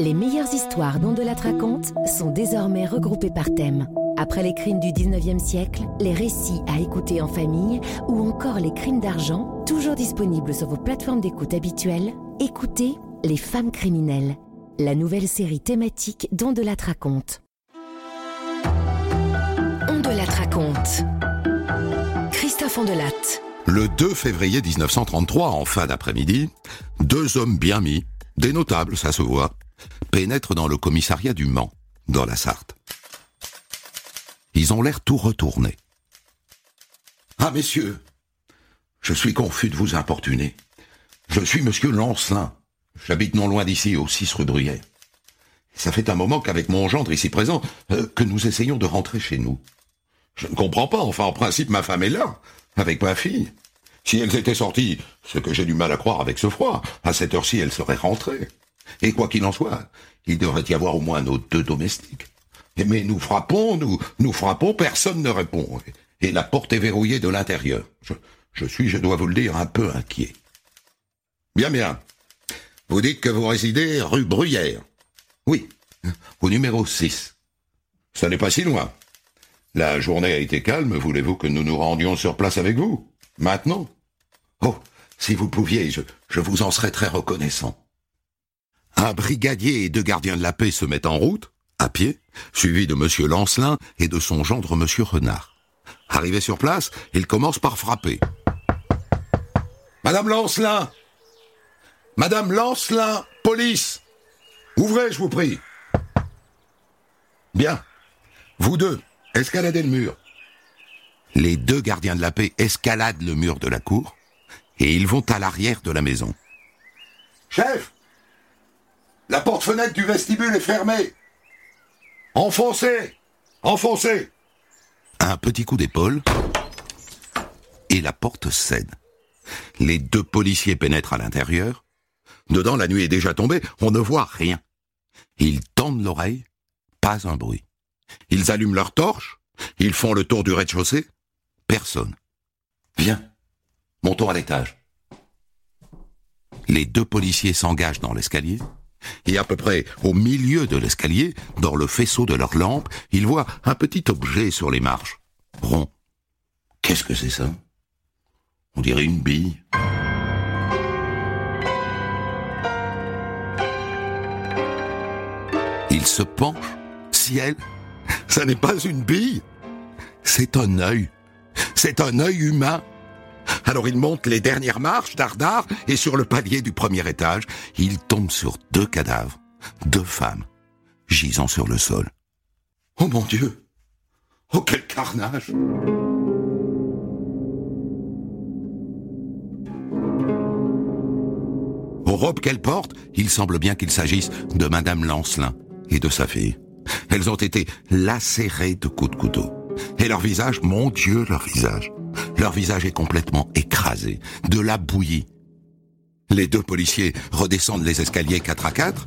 Les meilleures histoires dont de la raconte sont désormais regroupées par thème. Après les crimes du 19e siècle, les récits à écouter en famille ou encore les crimes d'argent, toujours disponibles sur vos plateformes d'écoute habituelles, écoutez Les femmes criminelles, la nouvelle série thématique dont raconte. On raconte. Christophe Ondelat. Le 2 février 1933, en fin d'après-midi, deux hommes bien mis, des notables, ça se voit, pénètrent dans le commissariat du Mans, dans la Sarthe. Ils ont l'air tout retournés. Ah, messieurs, je suis confus de vous importuner. Je suis monsieur Lancelin. J'habite non loin d'ici, au 6 rue Bruyère. Ça fait un moment qu'avec mon gendre ici présent, euh, que nous essayons de rentrer chez nous. Je ne comprends pas, enfin en principe ma femme est là, avec ma fille. Si elles étaient sorties, ce que j'ai du mal à croire avec ce froid, à cette heure-ci elles seraient rentrées. Et quoi qu'il en soit, il devrait y avoir au moins nos deux domestiques. Mais nous frappons, nous, frappons, personne ne répond. Et la porte est verrouillée de l'intérieur. Je, suis, je dois vous le dire, un peu inquiet. Bien, bien. Vous dites que vous résidez rue Bruyère. Oui, au numéro 6. Ça n'est pas si loin. La journée a été calme, voulez-vous que nous nous rendions sur place avec vous? Maintenant? Oh, si vous pouviez, je vous en serais très reconnaissant. Un brigadier et deux gardiens de la paix se mettent en route, à pied, suivis de monsieur Lancelin et de son gendre monsieur Renard. Arrivé sur place, ils commencent par frapper. Madame Lancelin Madame Lancelin, police Ouvrez, je vous prie. Bien. Vous deux, escaladez le mur. Les deux gardiens de la paix escaladent le mur de la cour et ils vont à l'arrière de la maison. Chef La porte-fenêtre du vestibule est fermée. Enfoncez Enfoncez Un petit coup d'épaule et la porte cède. Les deux policiers pénètrent à l'intérieur. Dedans, la nuit est déjà tombée, on ne voit rien. Ils tendent l'oreille, pas un bruit. Ils allument leur torche, ils font le tour du rez-de-chaussée, personne. Viens, montons à l'étage. Les deux policiers s'engagent dans l'escalier, et à peu près au milieu de l'escalier, dans le faisceau de leur lampe, ils voient un petit objet sur les marches, rond. Qu'est-ce que c'est ça? On dirait une bille. Il se penche, ciel, ça n'est pas une bille, c'est un œil. C'est un œil humain. Alors il monte les dernières marches d'Ardard et sur le palier du premier étage, il tombe sur deux cadavres, deux femmes, gisant sur le sol. Oh mon Dieu Oh quel carnage Aux robes qu'elles portent, il semble bien qu'il s'agisse de Madame Lancelin et de sa fille. Elles ont été lacérées de coups de couteau. Et leur visage, mon Dieu, leur visage. Leur visage est complètement écrasé, de la bouillie. Les deux policiers redescendent les escaliers quatre à quatre.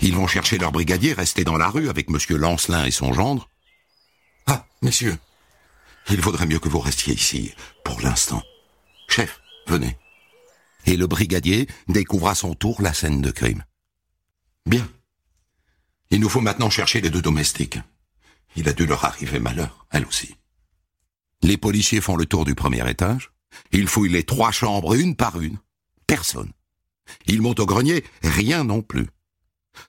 Ils vont chercher leur brigadier resté dans la rue avec monsieur Lancelin et son gendre. Ah, messieurs, il vaudrait mieux que vous restiez ici, pour l'instant. Chef, venez. Et le brigadier découvre à son tour la scène de crime. Bien. Il nous faut maintenant chercher les deux domestiques. Il a dû leur arriver malheur, elle aussi. Les policiers font le tour du premier étage. Ils fouillent les trois chambres une par une. Personne. Ils montent au grenier, rien non plus.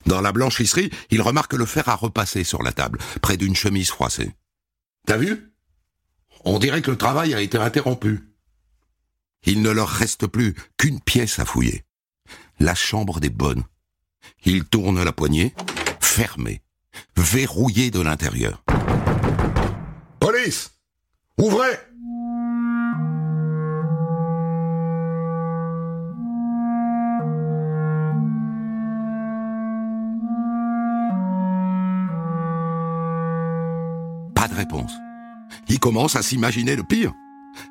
Dans la blanchisserie, ils remarquent le fer à repasser sur la table, près d'une chemise froissée. T'as vu? On dirait que le travail a été interrompu. Il ne leur reste plus qu'une pièce à fouiller. La chambre des bonnes. Ils tournent la poignée, fermée, verrouillée de l'intérieur. Police Ouvrez Pas de réponse. Ils commencent à s'imaginer le pire.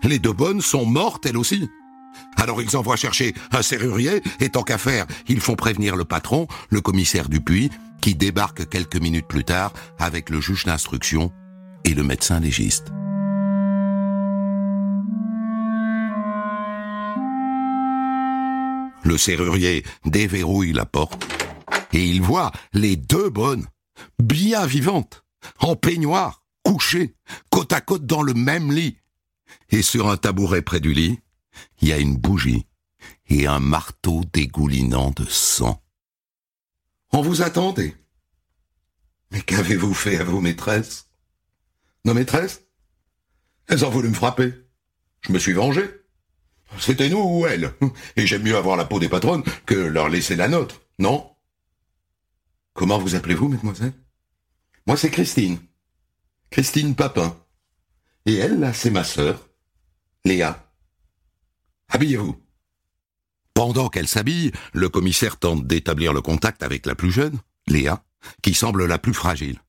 Les deux bonnes sont mortes elles aussi. Alors ils envoient chercher un serrurier, et tant qu'à faire, ils font prévenir le patron, le commissaire Dupuis, qui débarque quelques minutes plus tard avec le juge d'instruction et le médecin légiste. Le serrurier déverrouille la porte, Et il voit les deux bonnes, bien vivantes, en peignoir, couchées, côte à côte dans le même lit. Et sur un tabouret près du lit, il y a une bougie et un marteau dégoulinant de sang. On vous attendait. Mais qu'avez-vous fait à vos maîtresses? Nos maîtresses? Elles ont voulu me frapper. Je me suis vengé. C'était nous ou elles. Et j'aime mieux avoir la peau des patronnes que leur laisser la nôtre, non? Comment vous appelez-vous, mademoiselle? Moi, c'est Christine. Christine Papin. Et elle, là, c'est ma sœur, Léa. Habillez-vous. Pendant qu'elle s'habille, le commissaire tente d'établir le contact avec la plus jeune, Léa, qui semble la plus fragile.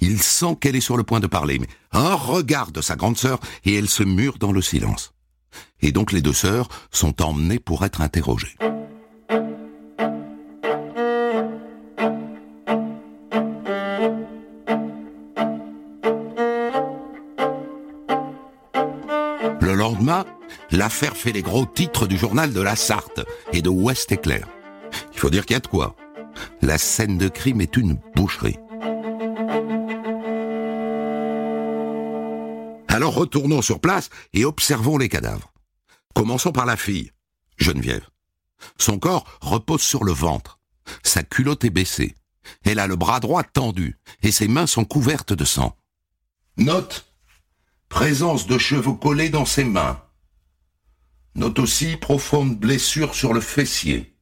Il sent qu'elle est sur le point de parler, mais un regard de sa grande sœur et elle se mure dans le silence. Et donc les deux sœurs sont emmenées pour être interrogées. Le lendemain, l'affaire fait les gros titres du journal de la Sarthe et de Ouest Éclair. Il faut dire qu'il y a de quoi. La scène de crime est une boucherie. Alors retournons sur place et observons les cadavres. Commençons par la fille, Geneviève. Son corps repose sur le ventre. Sa culotte est baissée. Elle a le bras droit tendu et ses mains sont couvertes de sang. Note présence de cheveux collés dans ses mains. Note aussi profonde blessure sur le fessier.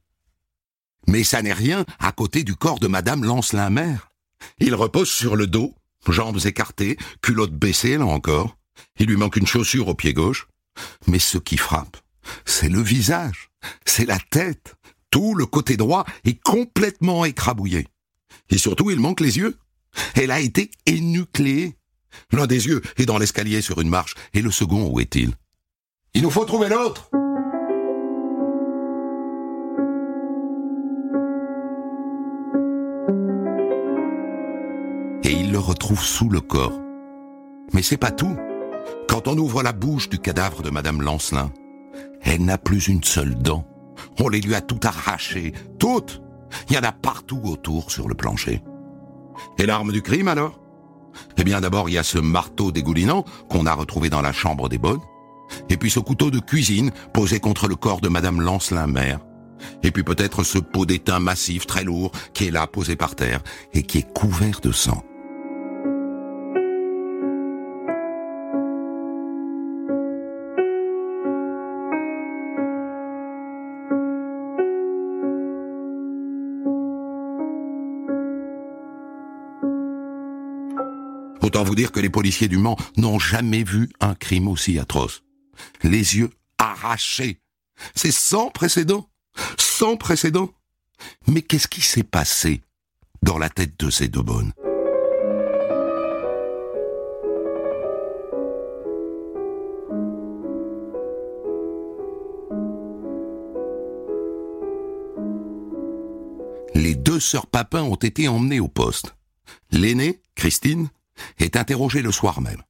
Mais ça n'est rien à côté du corps de Madame Lancelin-Mère. Il repose sur le dos, jambes écartées, culotte baissée là encore. Il lui manque une chaussure au pied gauche. Mais ce qui frappe, c'est le visage, c'est la tête. Tout le côté droit est complètement écrabouillé. Et surtout, il manque les yeux. Elle a été énucléée. L'un des yeux est dans l'escalier sur une marche, et le second, où est-il? Il nous faut trouver l'autre Et il le retrouve sous le corps. Mais c'est pas tout. Quand on ouvre la bouche du cadavre de Madame Lancelin, elle n'a plus une seule dent. On les lui a toutes arrachées, toutes. Il y en a partout autour sur le plancher. Et l'arme du crime alors? Eh bien d'abord il y a ce marteau dégoulinant qu'on a retrouvé dans la chambre des bonnes, et puis ce couteau de cuisine posé contre le corps de Madame Lancelin mère, et puis peut-être ce pot d'étain massif très lourd qui est là posé par terre et qui est couvert de sang. Autant vous dire que les policiers du Mans n'ont jamais vu un crime aussi atroce. Les yeux arrachés. C'est sans précédent. Sans précédent. Mais qu'est-ce qui s'est passé dans la tête de ces deux bonnes Les deux sœurs Papin ont été emmenées au poste. L'aînée, Christine, est interrogée le soir même.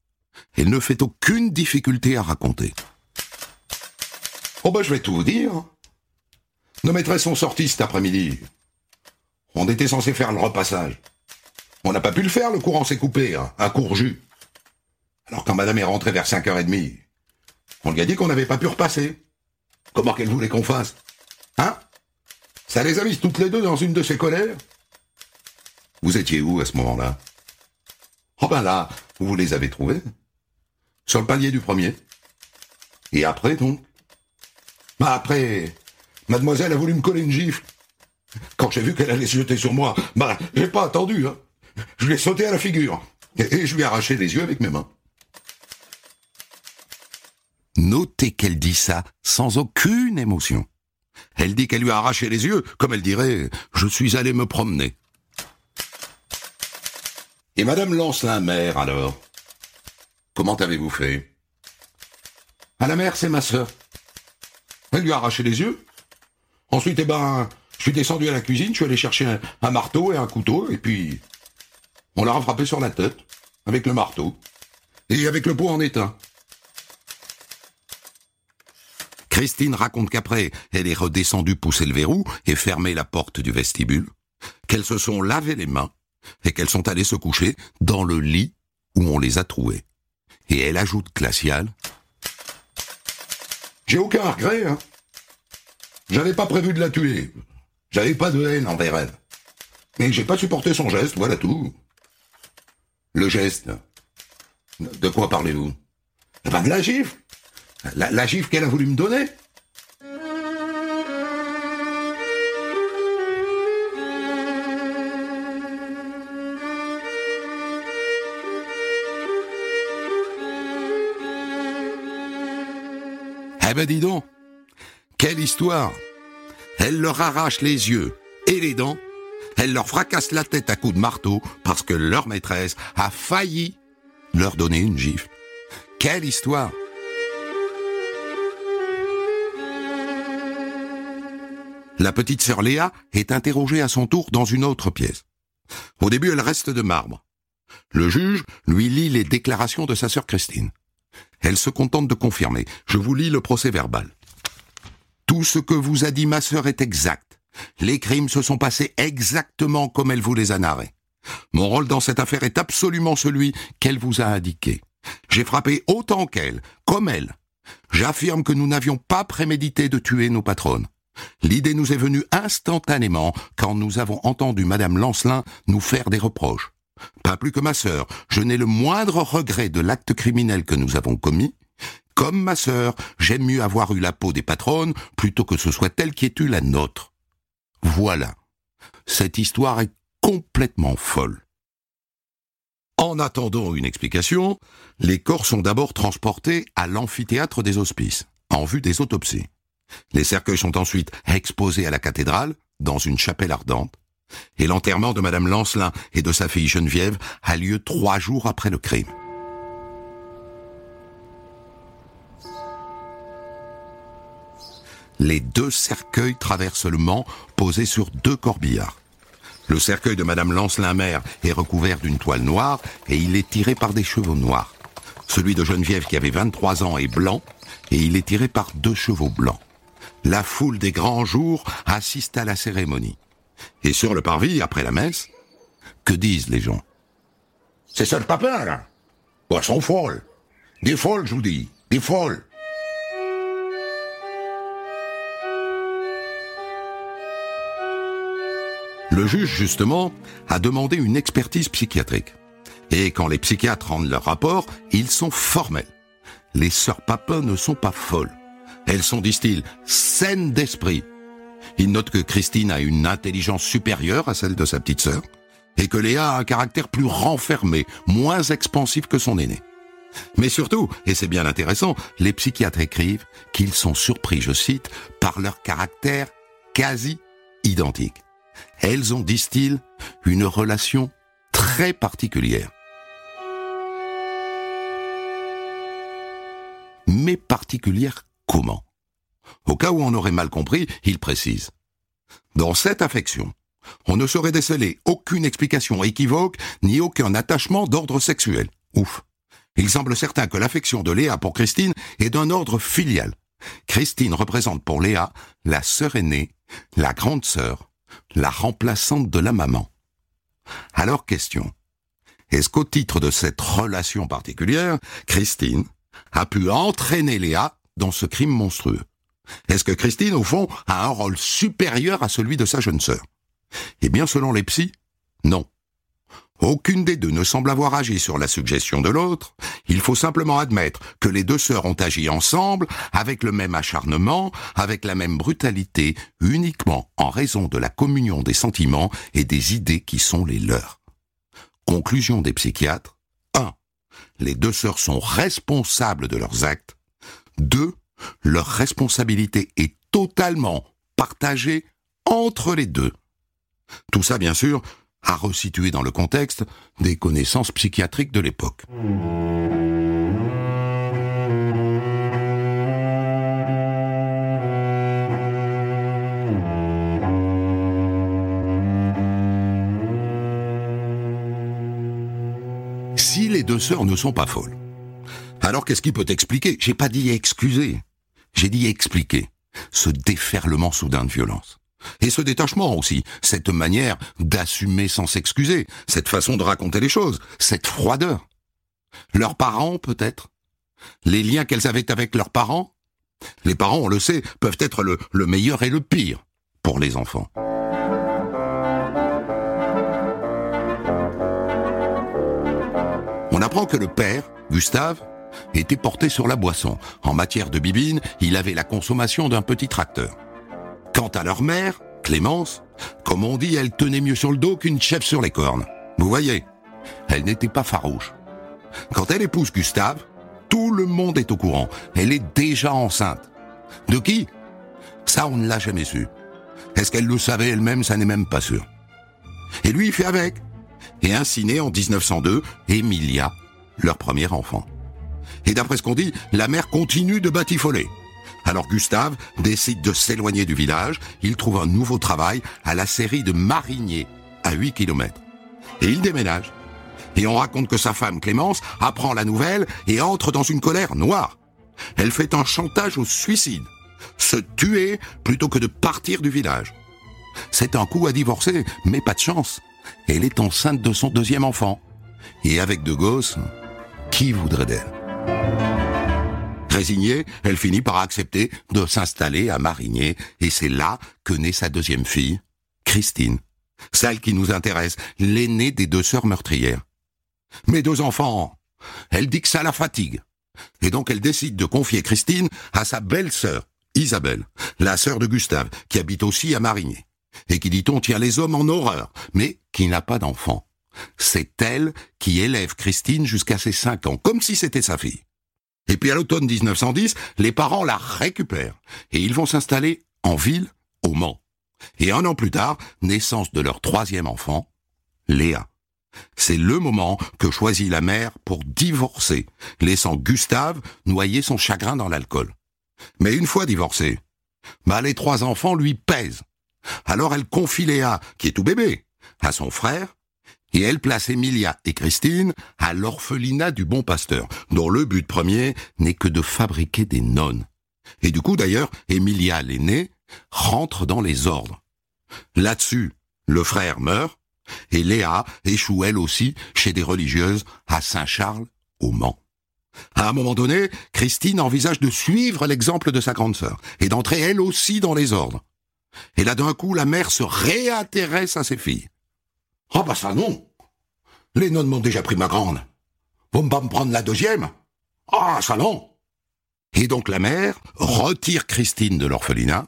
Elle ne fait aucune difficulté à raconter. Oh ben je vais tout vous dire. Nos maîtresses sont sorties cet après-midi. On était censé faire le repassage. On n'a pas pu le faire, le courant s'est coupé, hein, un court jus. Alors quand madame est rentrée vers 5h30, on lui a dit qu'on n'avait pas pu repasser. Comment qu'elle voulait qu'on fasse? Hein? Ça les a mises toutes les deux dans une de ses colères? Vous étiez où à ce moment-là? Oh ben là, vous les avez trouvés. Sur le palier du premier. Et après, donc? Bah après, mademoiselle a voulu me coller une gifle. Quand j'ai vu qu'elle allait se jeter sur moi, bah, j'ai pas attendu, hein. Je lui ai sauté à la figure. Et je lui ai arraché les yeux avec mes mains. Notez qu'elle dit ça sans aucune émotion. Elle dit qu'elle lui a arraché les yeux, comme elle dirait, je suis allé me promener. Et Madame Lancelin mère, alors Comment avez-vous fait? À la mère, c'est ma sœur. Elle lui a arraché les yeux. Ensuite, eh ben, je suis descendu à la cuisine, je suis allé chercher un, marteau et un couteau, et puis on l'a frappé sur la tête, avec le marteau, et avec le pot en étain. Christine raconte qu'après, elle est redescendue pousser le verrou et fermer la porte du vestibule. qu'elles se sont lavé les mains et qu'elles sont allées se coucher dans le lit où on les a trouvées. Et elle ajoute glaciale. J'ai aucun regret, hein. J'avais pas prévu de la tuer. J'avais pas de haine envers elle. Mais j'ai pas supporté son geste, voilà tout. Le geste. De quoi parlez-vous? Eh ben de la gifle. La gifle qu'elle a voulu me donner. Eh ben dis donc, quelle histoire Elle leur arrache les yeux et les dents, elle leur fracasse la tête à coups de marteau parce que leur maîtresse a failli leur donner une gifle. Quelle histoire La petite sœur Léa est interrogée à son tour dans une autre pièce. Au début, elle reste de marbre. Le juge lui lit les déclarations de sa sœur Christine. Elle se contente de confirmer. Je vous lis le procès verbal. Tout ce que vous a dit ma sœur est exact. Les crimes se sont passés exactement comme elle vous les a narrés. Mon rôle dans cette affaire est absolument celui qu'elle vous a indiqué. J'ai frappé autant qu'elle, comme elle. J'affirme que nous n'avions pas prémédité de tuer nos patronnes. L'idée nous est venue instantanément quand nous avons entendu Madame Lancelin nous faire des reproches. Pas plus que ma sœur, je n'ai le moindre regret de l'acte criminel que nous avons commis. Comme ma sœur, j'aime mieux avoir eu la peau des patronnes plutôt que ce soit elle qui ait eu la nôtre. Voilà. Cette histoire est complètement folle. En attendant une explication, les corps sont d'abord transportés à l'amphithéâtre des hospices, en vue des autopsies. Les cercueils sont ensuite exposés à la cathédrale, dans une chapelle ardente, et l'enterrement de Madame Lancelin et de sa fille Geneviève a lieu trois jours après le crime. Les deux cercueils traversent le Mans, posés sur deux corbillards. Le cercueil de Madame Lancelin-Mère est recouvert d'une toile noire et il est tiré par des chevaux noirs. Celui de Geneviève qui avait 23 ans est blanc et il est tiré par deux chevaux blancs. La foule des grands jours assiste à la cérémonie. Et sur le parvis, après la messe, que disent les gens? C'est ça le papin, là Elles sont folles. Des folles, je vous dis. Des folles. Le juge, justement, a demandé une expertise psychiatrique. Et quand les psychiatres rendent leur rapport, ils sont formels. Les sœurs Papin ne sont pas folles. Elles sont, disent-ils, saines d'esprit. Ils notent que Christine a une intelligence supérieure à celle de sa petite sœur, et que Léa a un caractère plus renfermé, moins expansif que son aîné. Mais surtout, et c'est bien intéressant, les psychiatres écrivent qu'ils sont surpris, je cite, par leur caractère quasi identique. Elles ont, disent-ils, une relation très particulière. Mais particulière comment? Au cas où on aurait mal compris, il précise. Dans cette affection, on ne saurait déceler aucune explication équivoque ni aucun attachement d'ordre sexuel. Ouf. Il semble certain que l'affection de Léa pour Christine est d'un ordre filial. Christine représente pour Léa la sœur aînée, la grande sœur, la remplaçante de la maman. Alors question. Est-ce qu'au titre de cette relation particulière, Christine a pu entraîner Léa dans ce crime monstrueux? Est-ce que Christine, au fond, a un rôle supérieur à celui de sa jeune sœur? Eh bien, selon les psys, non. Aucune des deux ne semble avoir agi sur la suggestion de l'autre. Il faut simplement admettre que les deux sœurs ont agi ensemble, avec le même acharnement, avec la même brutalité, uniquement en raison de la communion des sentiments et des idées qui sont les leurs. Conclusion des psychiatres. 1. Les deux sœurs sont responsables de leurs actes. 2. Leur responsabilité est totalement partagée entre les deux. Tout ça, bien sûr, à resituer dans le contexte des connaissances psychiatriques de l'époque. Si les deux sœurs ne sont pas folles, alors qu'est-ce qui peut expliquer? J'ai pas dit excuser, j'ai dit expliquer ce déferlement soudain de violence. Et ce détachement aussi, cette manière d'assumer sans s'excuser, cette façon de raconter les choses, cette froideur. Leurs parents, peut-être? Les liens qu'elles avaient avec leurs parents? Les parents, on le sait, peuvent être le, le meilleur et le pire pour les enfants. On apprend que le père, Gustave, était porté sur la boisson. En matière de bibine, il avait la consommation d'un petit tracteur. Quant à leur mère, Clémence, comme on dit, elle tenait mieux sur le dos qu'une chef sur les cornes. Vous voyez, elle n'était pas farouche. Quand elle épouse Gustave, tout le monde est au courant. Elle est déjà enceinte. De qui? Ça, on ne l'a jamais su. Est-ce qu'elle le savait elle-même? Ça n'est même pas sûr. Et lui, il fait avec. Et ainsi naît en 1902 Emilia, leur premier enfant. Et d'après ce qu'on dit, la mère continue de batifoler. Alors Gustave décide de s'éloigner du village, il trouve un nouveau travail à la série de mariniers, à 8 km. Et il déménage. Et on raconte que sa femme Clémence apprend la nouvelle et entre dans une colère noire. Elle fait un chantage au suicide. Se tuer plutôt que de partir du village. C'est un coup à divorcer, mais pas de chance. Elle est enceinte de son deuxième enfant. Et avec deux gosses, qui voudrait d'elle? Résignée, elle finit par accepter de s'installer à Marigné, et c'est là que naît sa deuxième fille, Christine, celle qui nous intéresse, l'aînée des deux sœurs meurtrières. Mes deux enfants, elle dit que ça la fatigue, et donc elle décide de confier Christine à sa belle-sœur, Isabelle, la sœur de Gustave, qui habite aussi à Marigné, et qui, dit-on, tient les hommes en horreur, mais qui n'a pas d'enfant. C'est elle qui élève Christine jusqu'à ses cinq ans, comme si c'était sa fille. Et puis à l'automne 1910, les parents la récupèrent et ils vont s'installer en ville, au Mans. Et un an plus tard, naissance de leur troisième enfant, Léa. C'est le moment que choisit la mère pour divorcer, laissant Gustave noyer son chagrin dans l'alcool. Mais une fois divorcée, bah les trois enfants lui pèsent. Alors elle confie Léa, qui est tout bébé, à son frère et elle place Emilia et Christine à l'orphelinat du bon pasteur, dont le but premier n'est que de fabriquer des nonnes. Et du coup, d'ailleurs, Emilia, l'aînée, rentre dans les ordres. Là-dessus, le frère meurt, et Léa échoue elle aussi chez des religieuses à Saint-Charles, au Mans. À un moment donné, Christine envisage de suivre l'exemple de sa grande sœur, et d'entrer elle aussi dans les ordres. Et là d'un coup, la mère se réintéresse à ses filles. Ah bah ça non. Les nonnes m'ont déjà pris ma grande. Vous pas me prendre la deuxième Ah ça non. Et donc la mère retire Christine de l'orphelinat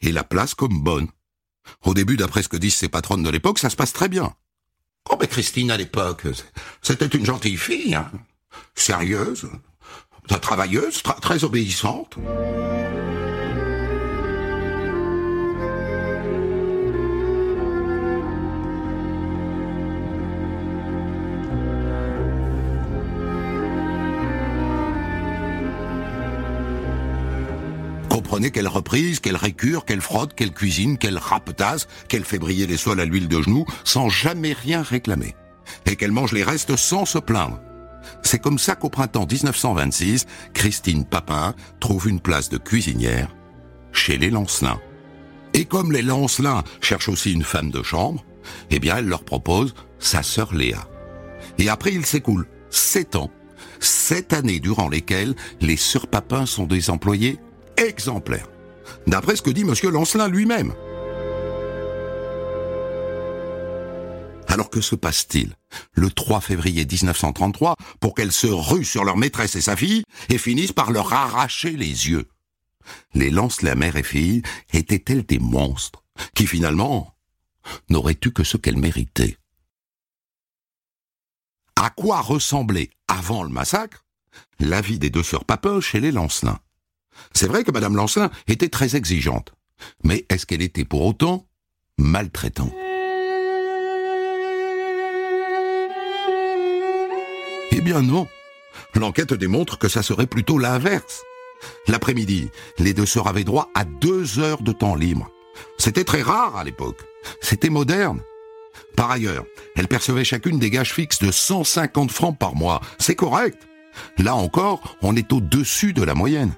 et la place comme bonne. Au début, d'après ce que disent ses patronnes de l'époque, ça se passe très bien. Oh mais Christine à l'époque, c'était une gentille fille, hein. sérieuse, travailleuse, très obéissante. Comprenez qu'elle reprise, qu'elle récure, qu'elle frotte, qu'elle cuisine, qu'elle rapetasse, qu'elle fait briller les sols à l'huile de genoux, sans jamais rien réclamer. Et qu'elle mange les restes sans se plaindre. C'est comme ça qu'au printemps 1926, Christine Papin trouve une place de cuisinière chez les Lancelins. Et comme les Lancelins cherchent aussi une femme de chambre, eh bien elle leur propose sa sœur Léa. Et après il s'écoule sept ans, sept années durant lesquelles les sœurs Papin sont des employés exemplaire, d'après ce que dit M. Lancelin lui-même. Alors que se passe-t-il? Le 3 février 1933 pour qu'elles se ruent sur leur maîtresse et sa fille et finissent par leur arracher les yeux Les Lancelin mère et fille étaient-elles des monstres qui finalement n'auraient eu que ce qu'elles méritaient? À quoi ressemblait, avant le massacre, la vie des deux sœurs Papin chez les Lancelin c'est vrai que Madame Lancelin était très exigeante. Mais est-ce qu'elle était pour autant maltraitante? Eh bien non. L'enquête démontre que ça serait plutôt l'inverse. L'après-midi, les deux sœurs avaient droit à deux heures de temps libre. C'était très rare à l'époque. C'était moderne. Par ailleurs, elles percevaient chacune des gages fixes de 150 francs par mois. C'est correct. Là encore, on est au-dessus de la moyenne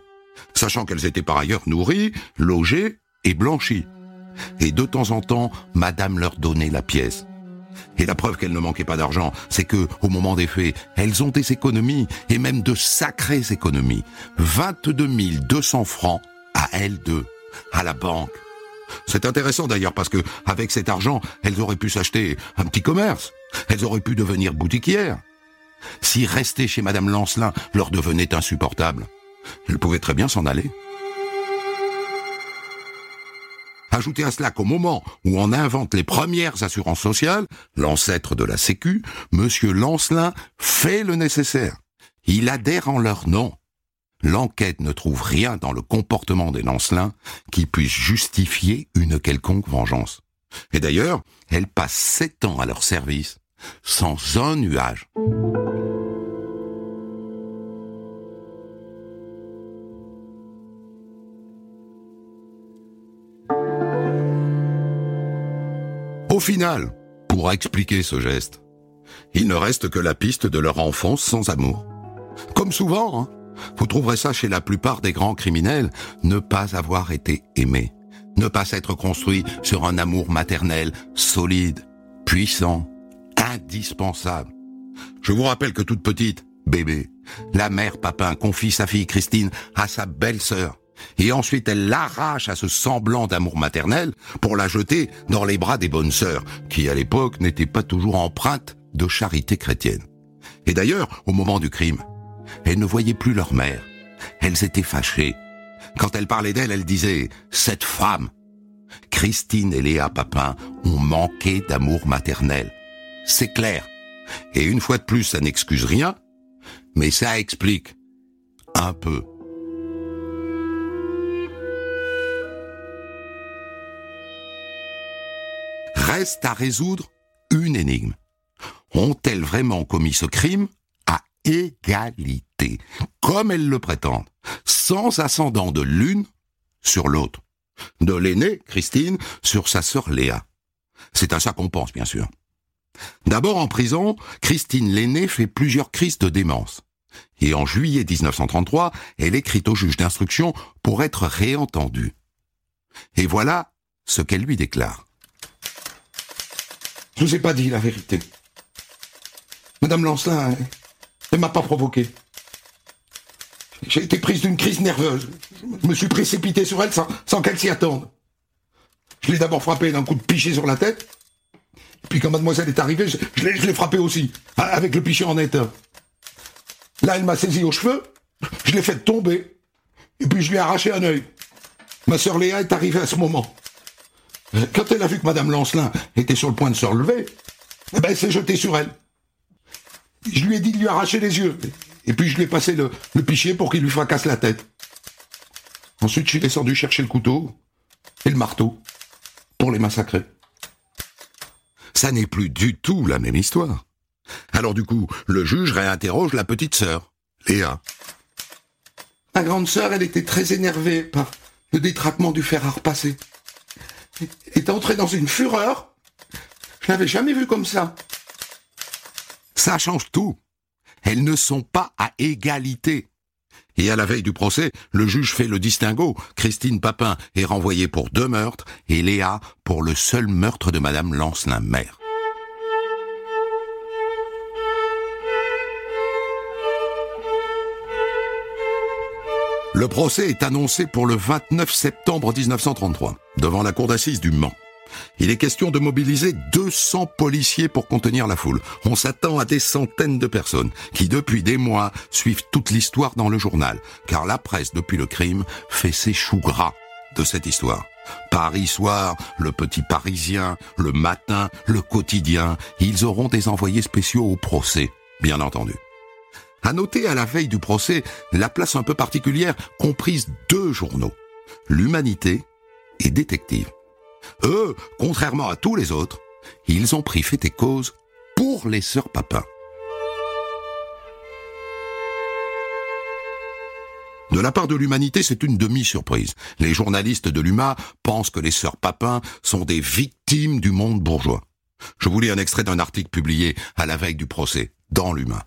sachant qu'elles étaient par ailleurs nourries, logées et blanchies. Et de temps en temps, madame leur donnait la pièce. Et la preuve qu'elles ne manquaient pas d'argent, c'est que, au moment des faits, elles ont des économies, et même de sacrées économies. 22 200 francs à elles deux, à la banque. C'est intéressant d'ailleurs parce que, avec cet argent, elles auraient pu s'acheter un petit commerce. Elles auraient pu devenir boutiquières. Si rester chez Madame Lancelin leur devenait insupportable, elles pouvaient très bien s'en aller. Ajoutez à cela qu'au moment où on invente les premières assurances sociales, l'ancêtre de la Sécu, Monsieur Lancelin fait le nécessaire. Il adhère en leur nom. L'enquête ne trouve rien dans le comportement des Lancelins qui puisse justifier une quelconque vengeance. Et d'ailleurs, elle passe sept ans à leur service, sans un nuage. Au final, pour expliquer ce geste, il ne reste que la piste de leur enfance sans amour. Comme souvent, hein, vous trouverez ça chez la plupart des grands criminels, ne pas avoir été aimé, ne pas s'être construit sur un amour maternel solide, puissant, indispensable. Je vous rappelle que toute petite, bébé, la mère Papin confie sa fille Christine à sa belle-sœur, et ensuite elle l'arrache à ce semblant d'amour maternel pour la jeter dans les bras des bonnes sœurs, qui à l'époque n'étaient pas toujours empreintes de charité chrétienne. Et d'ailleurs, au moment du crime, elles ne voyaient plus leur mère. Elles étaient fâchées. Quand elle parlait d'elle, elle disait ⁇ Cette femme !⁇ Christine et Léa Papin ont manqué d'amour maternel. C'est clair. Et une fois de plus, ça n'excuse rien, mais ça explique un peu. Reste à résoudre une énigme. Ont-elles vraiment commis ce crime à égalité, comme elles le prétendent, sans ascendant de l'une sur l'autre De l'aînée, Christine, sur sa sœur Léa? C'est à ça qu'on pense, bien sûr. D'abord en prison, Christine l'aînée fait plusieurs crises de démence. Et en juillet 1933, elle écrit au juge d'instruction pour être réentendue. Et voilà ce qu'elle lui déclare. Je vous ai pas dit la vérité. Madame Lancelin, elle, m'a pas provoqué. J'ai été prise d'une crise nerveuse. Je me suis précipité sur elle sans, qu'elle s'y attende. Je l'ai d'abord frappée d'un coup de pichet sur la tête. Puis quand mademoiselle est arrivée, je, je l'ai frappée aussi, avec le pichet en état. Là, elle m'a saisi aux cheveux, je l'ai fait tomber, et puis je lui ai arraché un œil. Ma sœur Léa est arrivée à ce moment. Quand elle a vu que Madame Lancelin était sur le point de se relever, ben, elle s'est jetée sur elle. Je lui ai dit de lui arracher les yeux. Et puis je lui ai passé le, le pichet pour qu'il lui fracasse la tête. Ensuite, je suis descendu chercher le couteau et le marteau pour les massacrer. Ça n'est plus du tout la même histoire. Alors du coup, le juge réinterroge la petite sœur, Léa. Ma grande sœur, elle était très énervée par le détraquement du fer à repasser est entré dans une fureur. Je n'avais jamais vu comme ça. Ça change tout. Elles ne sont pas à égalité. Et à la veille du procès, le juge fait le distinguo. Christine Papin est renvoyée pour deux meurtres et Léa pour le seul meurtre de Madame Lancelin-Mère. Le procès est annoncé pour le 29 septembre 1933, devant la cour d'assises du Mans. Il est question de mobiliser 200 policiers pour contenir la foule. On s'attend à des centaines de personnes qui, depuis des mois, suivent toute l'histoire dans le journal, car la presse, depuis le crime, fait ses choux gras de cette histoire. Paris soir, le petit Parisien, le matin, le quotidien, ils auront des envoyés spéciaux au procès, bien entendu. À noter à la veille du procès la place un peu particulière comprise deux journaux, L'Humanité et Détective. Eux, contrairement à tous les autres, ils ont pris fait et cause pour les sœurs Papin. De la part de l'humanité, c'est une demi-surprise. Les journalistes de l'UMA pensent que les sœurs Papin sont des victimes du monde bourgeois. Je vous lis un extrait d'un article publié à la veille du procès, dans l'UMA.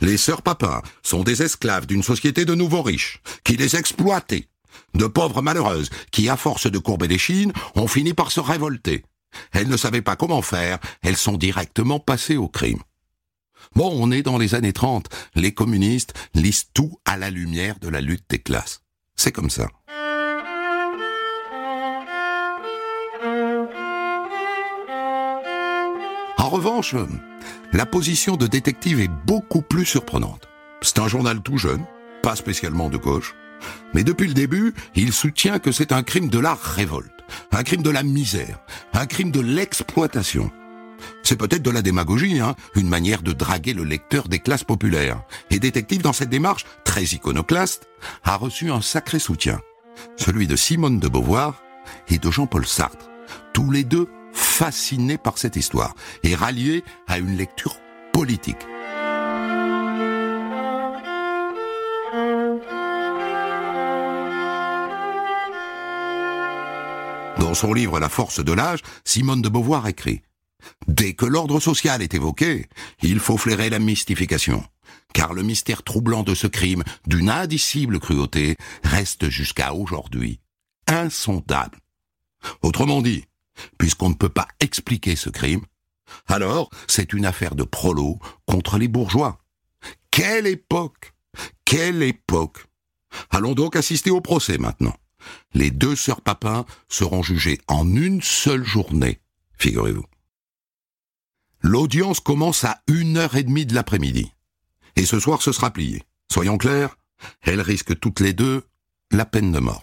Les sœurs Papin sont des esclaves d'une société de nouveaux riches, qui les exploitait. De pauvres malheureuses qui, à force de courber les chines, ont fini par se révolter. Elles ne savaient pas comment faire, elles sont directement passées au crime. Bon, on est dans les années 30, les communistes lisent tout à la lumière de la lutte des classes. C'est comme ça. En revanche, la position de détective est beaucoup plus surprenante. C'est un journal tout jeune, pas spécialement de gauche, mais depuis le début, il soutient que c'est un crime de la révolte, un crime de la misère, un crime de l'exploitation. C'est peut-être de la démagogie, hein, une manière de draguer le lecteur des classes populaires. Et Détective, dans cette démarche, très iconoclaste, a reçu un sacré soutien. Celui de Simone de Beauvoir et de Jean-Paul Sartre. Tous les deux fascinés par cette histoire et ralliés à une lecture politique. Dans son livre La force de l'âge, Simone de Beauvoir écrit Dès que l'ordre social est évoqué, il faut flairer la mystification, car le mystère troublant de ce crime, d'une indicible cruauté, reste jusqu'à aujourd'hui insondable. Autrement dit, puisqu'on ne peut pas expliquer ce crime, alors c'est une affaire de prolo contre les bourgeois. Quelle époque Quelle époque Allons donc assister au procès maintenant. Les deux sœurs Papin seront jugées en une seule journée, figurez-vous. L'audience commence à une heure et demie de l'après-midi. Et ce soir, ce sera plié. Soyons clairs, elles risquent toutes les deux la peine de mort.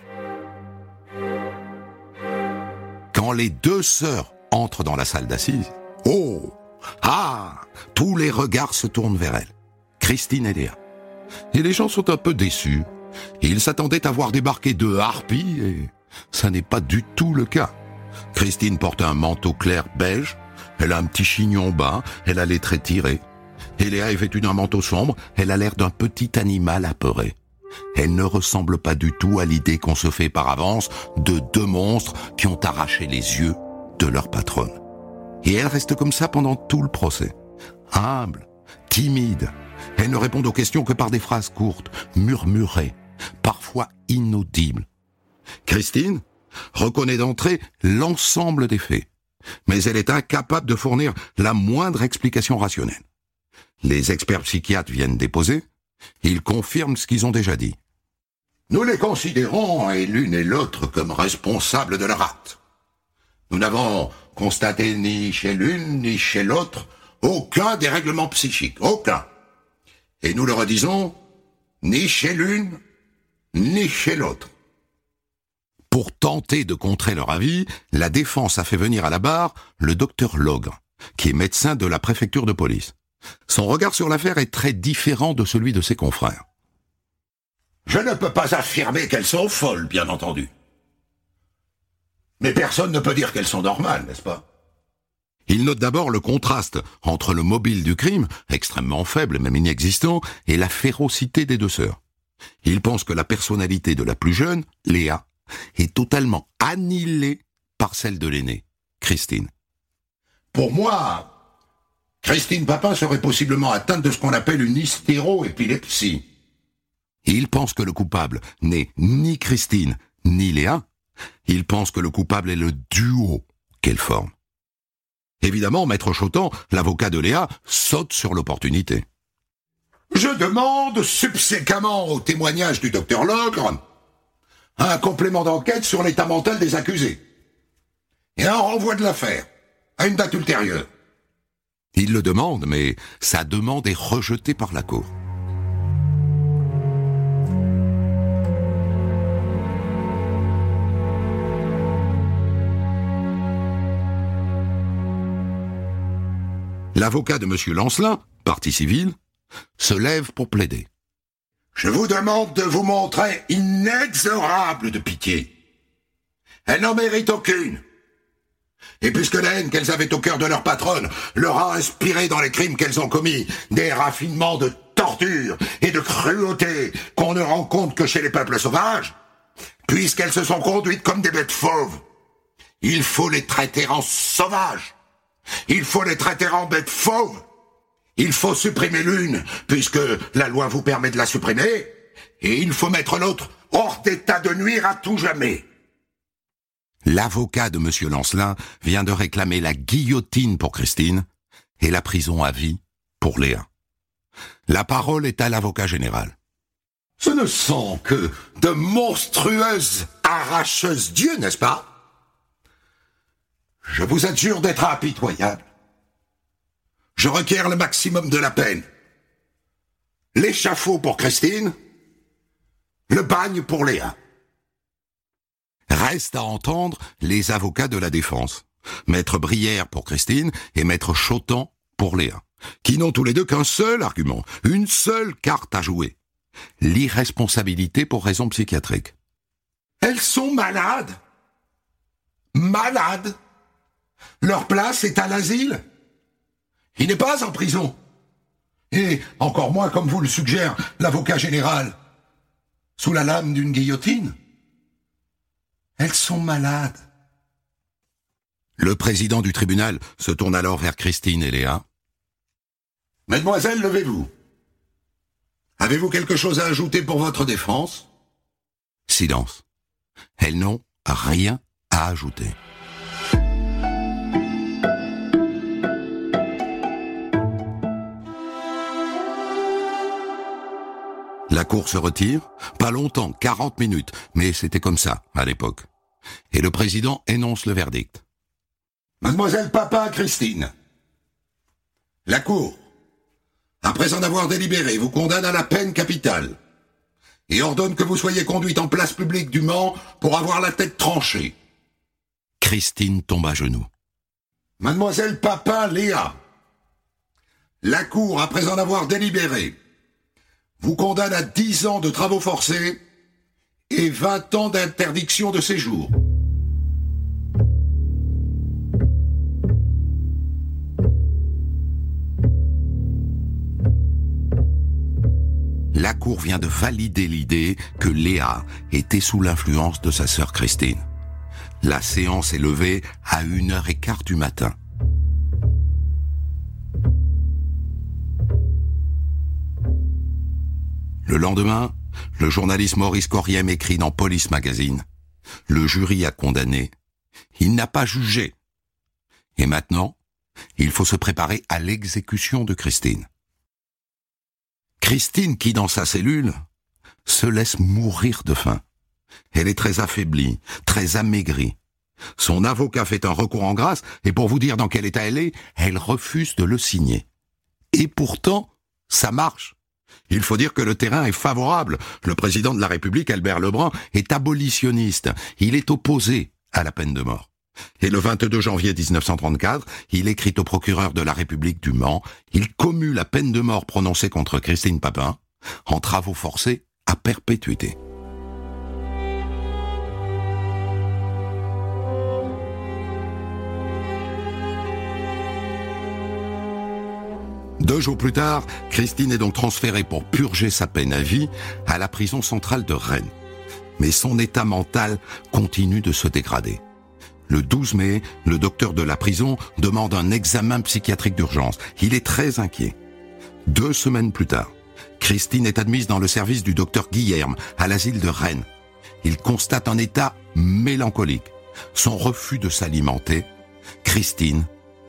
Les deux sœurs entrent dans la salle d'assises, oh Ah Tous les regards se tournent vers elles. Christine et Léa. Et les gens sont un peu déçus. Ils s'attendaient à voir débarquer deux harpies et ça n'est pas du tout le cas. Christine porte un manteau clair beige, elle a un petit chignon bas, elle a les traits tirés. Et Léa est vêtue d'un manteau sombre, elle a l'air d'un petit animal apeuré. Elle ne ressemble pas du tout à l'idée qu'on se fait par avance de deux monstres qui ont arraché les yeux de leur patronne. Et elle reste comme ça pendant tout le procès. Humble, timide. Elle ne répond aux questions que par des phrases courtes, murmurées, parfois inaudibles. Christine reconnaît d'entrée l'ensemble des faits, mais elle est incapable de fournir la moindre explication rationnelle. Les experts psychiatres viennent déposer, ils confirment ce qu'ils ont déjà dit. Nous les considérons, et l'une et l'autre, comme responsables de leur acte. Nous n'avons constaté ni chez l'une ni chez l'autre aucun dérèglement psychique, aucun. Et nous le redisons, ni chez l'une ni chez l'autre. Pour tenter de contrer leur avis, la défense a fait venir à la barre le docteur Logre, qui est médecin de la préfecture de police. Son regard sur l'affaire est très différent de celui de ses confrères. Je ne peux pas affirmer qu'elles sont folles, bien entendu. Mais personne ne peut dire qu'elles sont normales, n'est-ce pas? Il note d'abord le contraste entre le mobile du crime, extrêmement faible, même inexistant, et la férocité des deux sœurs. Il pense que la personnalité de la plus jeune, Léa, est totalement annihilée par celle de l'aînée, Christine. Pour moi, Christine Papin serait possiblement atteinte de ce qu'on appelle une hystéroépilepsie. Il pense que le coupable n'est ni Christine ni Léa. Il pense que le coupable est le duo qu'elle forme. Évidemment, Maître Chotan, l'avocat de Léa, saute sur l'opportunité. Je demande subséquemment au témoignage du docteur Logre un complément d'enquête sur l'état mental des accusés et un renvoi de l'affaire à une date ultérieure. Il le demande, mais sa demande est rejetée par la Cour. L'avocat de M. Lancelin, partie civile, se lève pour plaider. Je vous demande de vous montrer inexorable de pitié. Elle n'en mérite aucune. Et puisque la haine qu'elles avaient au cœur de leur patronne leur a inspiré dans les crimes qu'elles ont commis des raffinements de torture et de cruauté qu'on ne rencontre que chez les peuples sauvages, puisqu'elles se sont conduites comme des bêtes fauves, il faut les traiter en sauvages. Il faut les traiter en bêtes fauves. Il faut supprimer l'une, puisque la loi vous permet de la supprimer, et il faut mettre l'autre hors d'état de nuire à tout jamais. L'avocat de M. Lancelin vient de réclamer la guillotine pour Christine et la prison à vie pour Léa. La parole est à l'avocat général. Ce ne sont que de monstrueuses arracheuses d'yeux, n'est-ce pas? Je vous adjure d'être impitoyable. Je requiers le maximum de la peine. L'échafaud pour Christine, le bagne pour Léa. Reste à entendre les avocats de la défense. Maître Brière pour Christine et Maître Chotan pour Léa, qui n'ont tous les deux qu'un seul argument, une seule carte à jouer. L'irresponsabilité pour raison psychiatrique. Elles sont malades. Malades. Leur place est à l'asile. Il n'est pas en prison. Et encore moins, comme vous le suggère l'avocat général, sous la lame d'une guillotine. Elles sont malades. Le président du tribunal se tourne alors vers Christine et Léa. Mademoiselle, levez-vous. Avez-vous quelque chose à ajouter pour votre défense? Silence. Elles n'ont rien à ajouter. La cour se retire, pas longtemps, 40 minutes, mais c'était comme ça à l'époque. Et le président énonce le verdict. Mademoiselle Papa Christine, la cour, après en avoir délibéré, vous condamne à la peine capitale et ordonne que vous soyez conduite en place publique du Mans pour avoir la tête tranchée. Christine tombe à genoux. Mademoiselle Papa Léa, la cour, après en avoir délibéré, vous condamne à 10 ans de travaux forcés et 20 ans d'interdiction de séjour. La Cour vient de valider l'idée que Léa était sous l'influence de sa sœur Christine. La séance est levée à une heure et quart du matin. Le lendemain, le journaliste Maurice Coriem écrit dans Police Magazine. Le jury a condamné. Il n'a pas jugé. Et maintenant, il faut se préparer à l'exécution de Christine. Christine, qui dans sa cellule, se laisse mourir de faim. Elle est très affaiblie, très amaigrie. Son avocat fait un recours en grâce, et pour vous dire dans quel état elle est, elle refuse de le signer. Et pourtant, ça marche. Il faut dire que le terrain est favorable. Le président de la République, Albert Lebrun, est abolitionniste. Il est opposé à la peine de mort. Et le 22 janvier 1934, il écrit au procureur de la République du Mans, il commue la peine de mort prononcée contre Christine Papin en travaux forcés à perpétuité. Deux jours plus tard, Christine est donc transférée pour purger sa peine à vie à la prison centrale de Rennes. Mais son état mental continue de se dégrader. Le 12 mai, le docteur de la prison demande un examen psychiatrique d'urgence. Il est très inquiet. Deux semaines plus tard, Christine est admise dans le service du docteur Guillerme à l'asile de Rennes. Il constate un état mélancolique, son refus de s'alimenter. Christine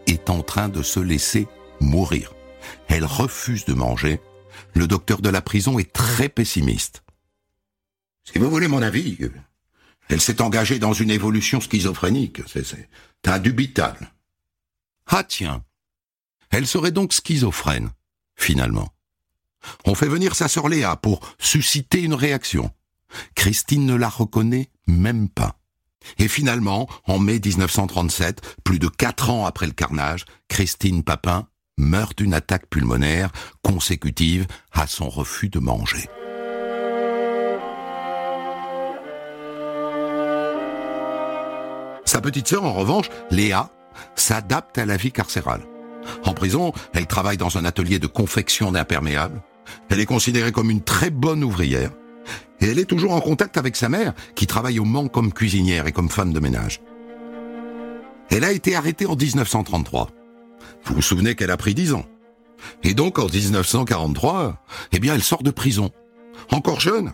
est en train de se laisser mourir. Elle refuse de manger. Le docteur de la prison est très pessimiste. Si vous voulez mon avis, elle s'est engagée dans une évolution schizophrénique. C'est indubitable. Ah tiens. Elle serait donc schizophrène, finalement. On fait venir sa sœur Léa pour susciter une réaction. Christine ne la reconnaît même pas. Et finalement, en mai 1937, plus de quatre ans après le carnage, Christine Papin meurt d'une attaque pulmonaire consécutive à son refus de manger. Sa petite sœur, en revanche, Léa, s'adapte à la vie carcérale. En prison, elle travaille dans un atelier de confection d'imperméables. Elle est considérée comme une très bonne ouvrière. Et elle est toujours en contact avec sa mère, qui travaille au Mans comme cuisinière et comme femme de ménage. Elle a été arrêtée en 1933. Vous vous souvenez qu'elle a pris 10 ans. Et donc en 1943, eh bien elle sort de prison. Encore jeune,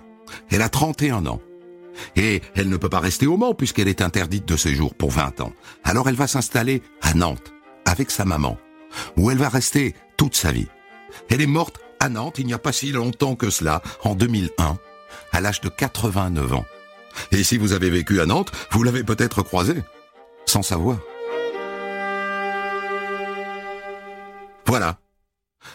Elle a 31 ans. Et elle ne peut pas rester au Mans puisqu'elle est interdite de séjour pour 20 ans. Alors elle va s'installer à Nantes avec sa maman, où elle va rester toute sa vie. Elle est morte à Nantes il n'y a pas si longtemps que cela, en 2001, à l'âge de 89 ans. Et si vous avez vécu à Nantes, vous l'avez peut-être croisée, sans savoir. Voilà.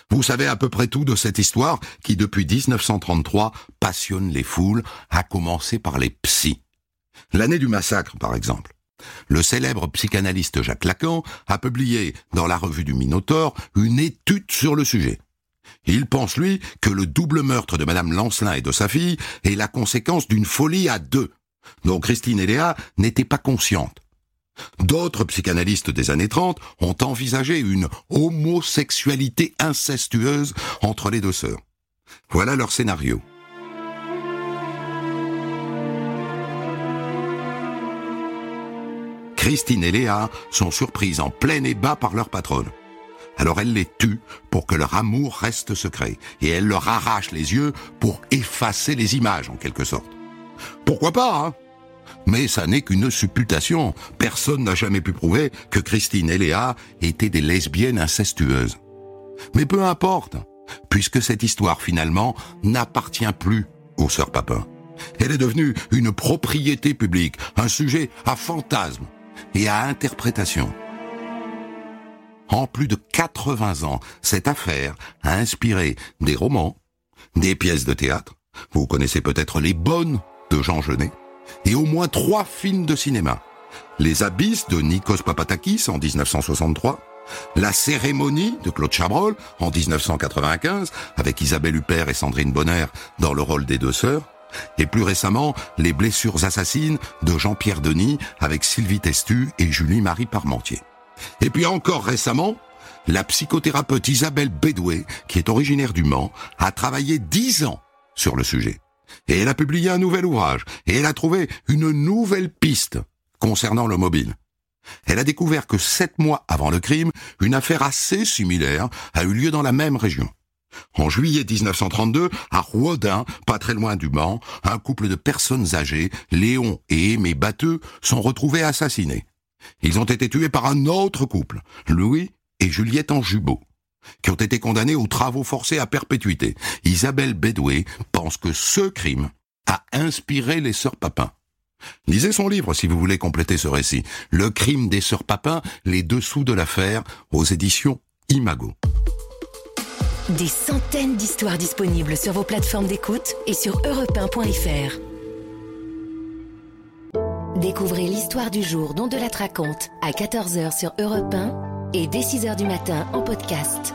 Vous savez à peu près tout de cette histoire qui, depuis 1933, passionne les foules, à commencer par les psys. L'année du massacre, par exemple. Le célèbre psychanalyste Jacques Lacan a publié dans la revue du Minotaure une étude sur le sujet. Il pense, lui, que le double meurtre de Madame Lancelin et de sa fille est la conséquence d'une folie à deux, dont Christine et Léa n'étaient pas conscientes. D'autres psychanalystes des années 30 ont envisagé une homosexualité incestueuse entre les deux sœurs. Voilà leur scénario. Christine et Léa sont surprises en plein et par leur patronne. Alors elle les tue pour que leur amour reste secret, et elle leur arrache les yeux pour effacer les images en quelque sorte. Pourquoi pas, hein? Mais ça n'est qu'une supputation. Personne n'a jamais pu prouver que Christine et Léa étaient des lesbiennes incestueuses. Mais peu importe, puisque cette histoire finalement n'appartient plus aux sœurs Papin. Elle est devenue une propriété publique, un sujet à fantasme et à interprétation. En plus de 80 ans, cette affaire a inspiré des romans, des pièces de théâtre, vous connaissez peut-être Les Bonnes de Jean Genet, et au moins trois films de cinéma. Les Abysses de Nikos Papatakis en 1963, La cérémonie de Claude Chabrol en 1995 avec Isabelle Huppert et Sandrine Bonner dans le rôle des deux sœurs, et plus récemment Les blessures assassines de Jean-Pierre Denis avec Sylvie Testu et Julie-Marie Parmentier. Et puis encore récemment, la psychothérapeute Isabelle Bédoué, qui est originaire du Mans, a travaillé dix ans sur le sujet. Et elle a publié un nouvel ouvrage, et elle a trouvé une nouvelle piste concernant le mobile. Elle a découvert que sept mois avant le crime, une affaire assez similaire a eu lieu dans la même région. En juillet 1932, à Rouaudin, pas très loin du Mans, un couple de personnes âgées, Léon et Aimé Batteux, sont retrouvés assassinés. Ils ont été tués par un autre couple, Louis et Juliette Anjubot qui ont été condamnés aux travaux forcés à perpétuité. Isabelle Bédoué pense que ce crime a inspiré les sœurs Papin. Lisez son livre si vous voulez compléter ce récit. Le crime des sœurs Papin, les dessous de l'affaire, aux éditions Imago. Des centaines d'histoires disponibles sur vos plateformes d'écoute et sur europe Découvrez l'histoire du jour dont de la raconte à 14h sur Europe 1 et dès 6h du matin en podcast.